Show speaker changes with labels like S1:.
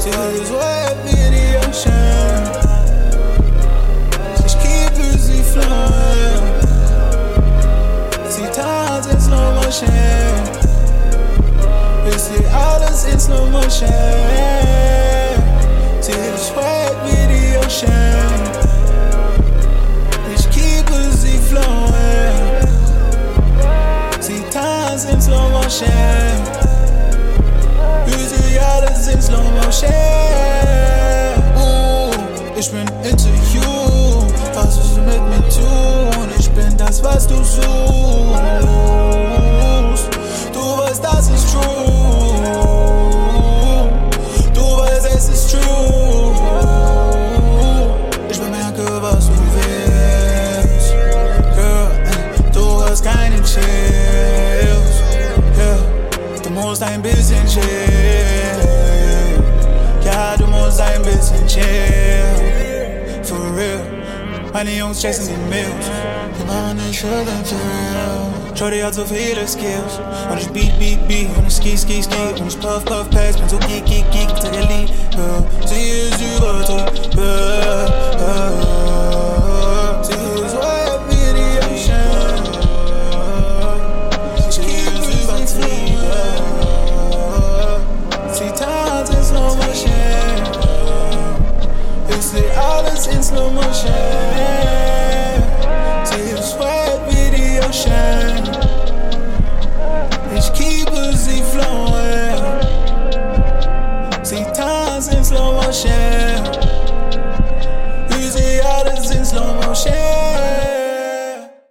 S1: Tears wet in the ocean. Just keep busy flowing. See times in slow motion. We see hours in slow motion. Till it's wet in the ocean. Just keep busy flowing. See times in slow motion. Ich bin into you. Was willst du mit mir tun? Ich bin das, was du suchst. Du weißt, das ist true. Du weißt, es ist true. Ich bemerke, was du willst. Girl, du hast keine Chills. Yeah, du musst ein bisschen chill. Ja, du musst ein bisschen chill. For real. Meine Jungs chasen die machen nicht für den Thrill. Shorty hat so viele Skills. Und ich beat, beat, beat. Und ich ski, ski, ski. Und ich puff, puff, pass. Bin so geek, geek, geek. ocean. It's keepers, he flowing. See times in slow motion.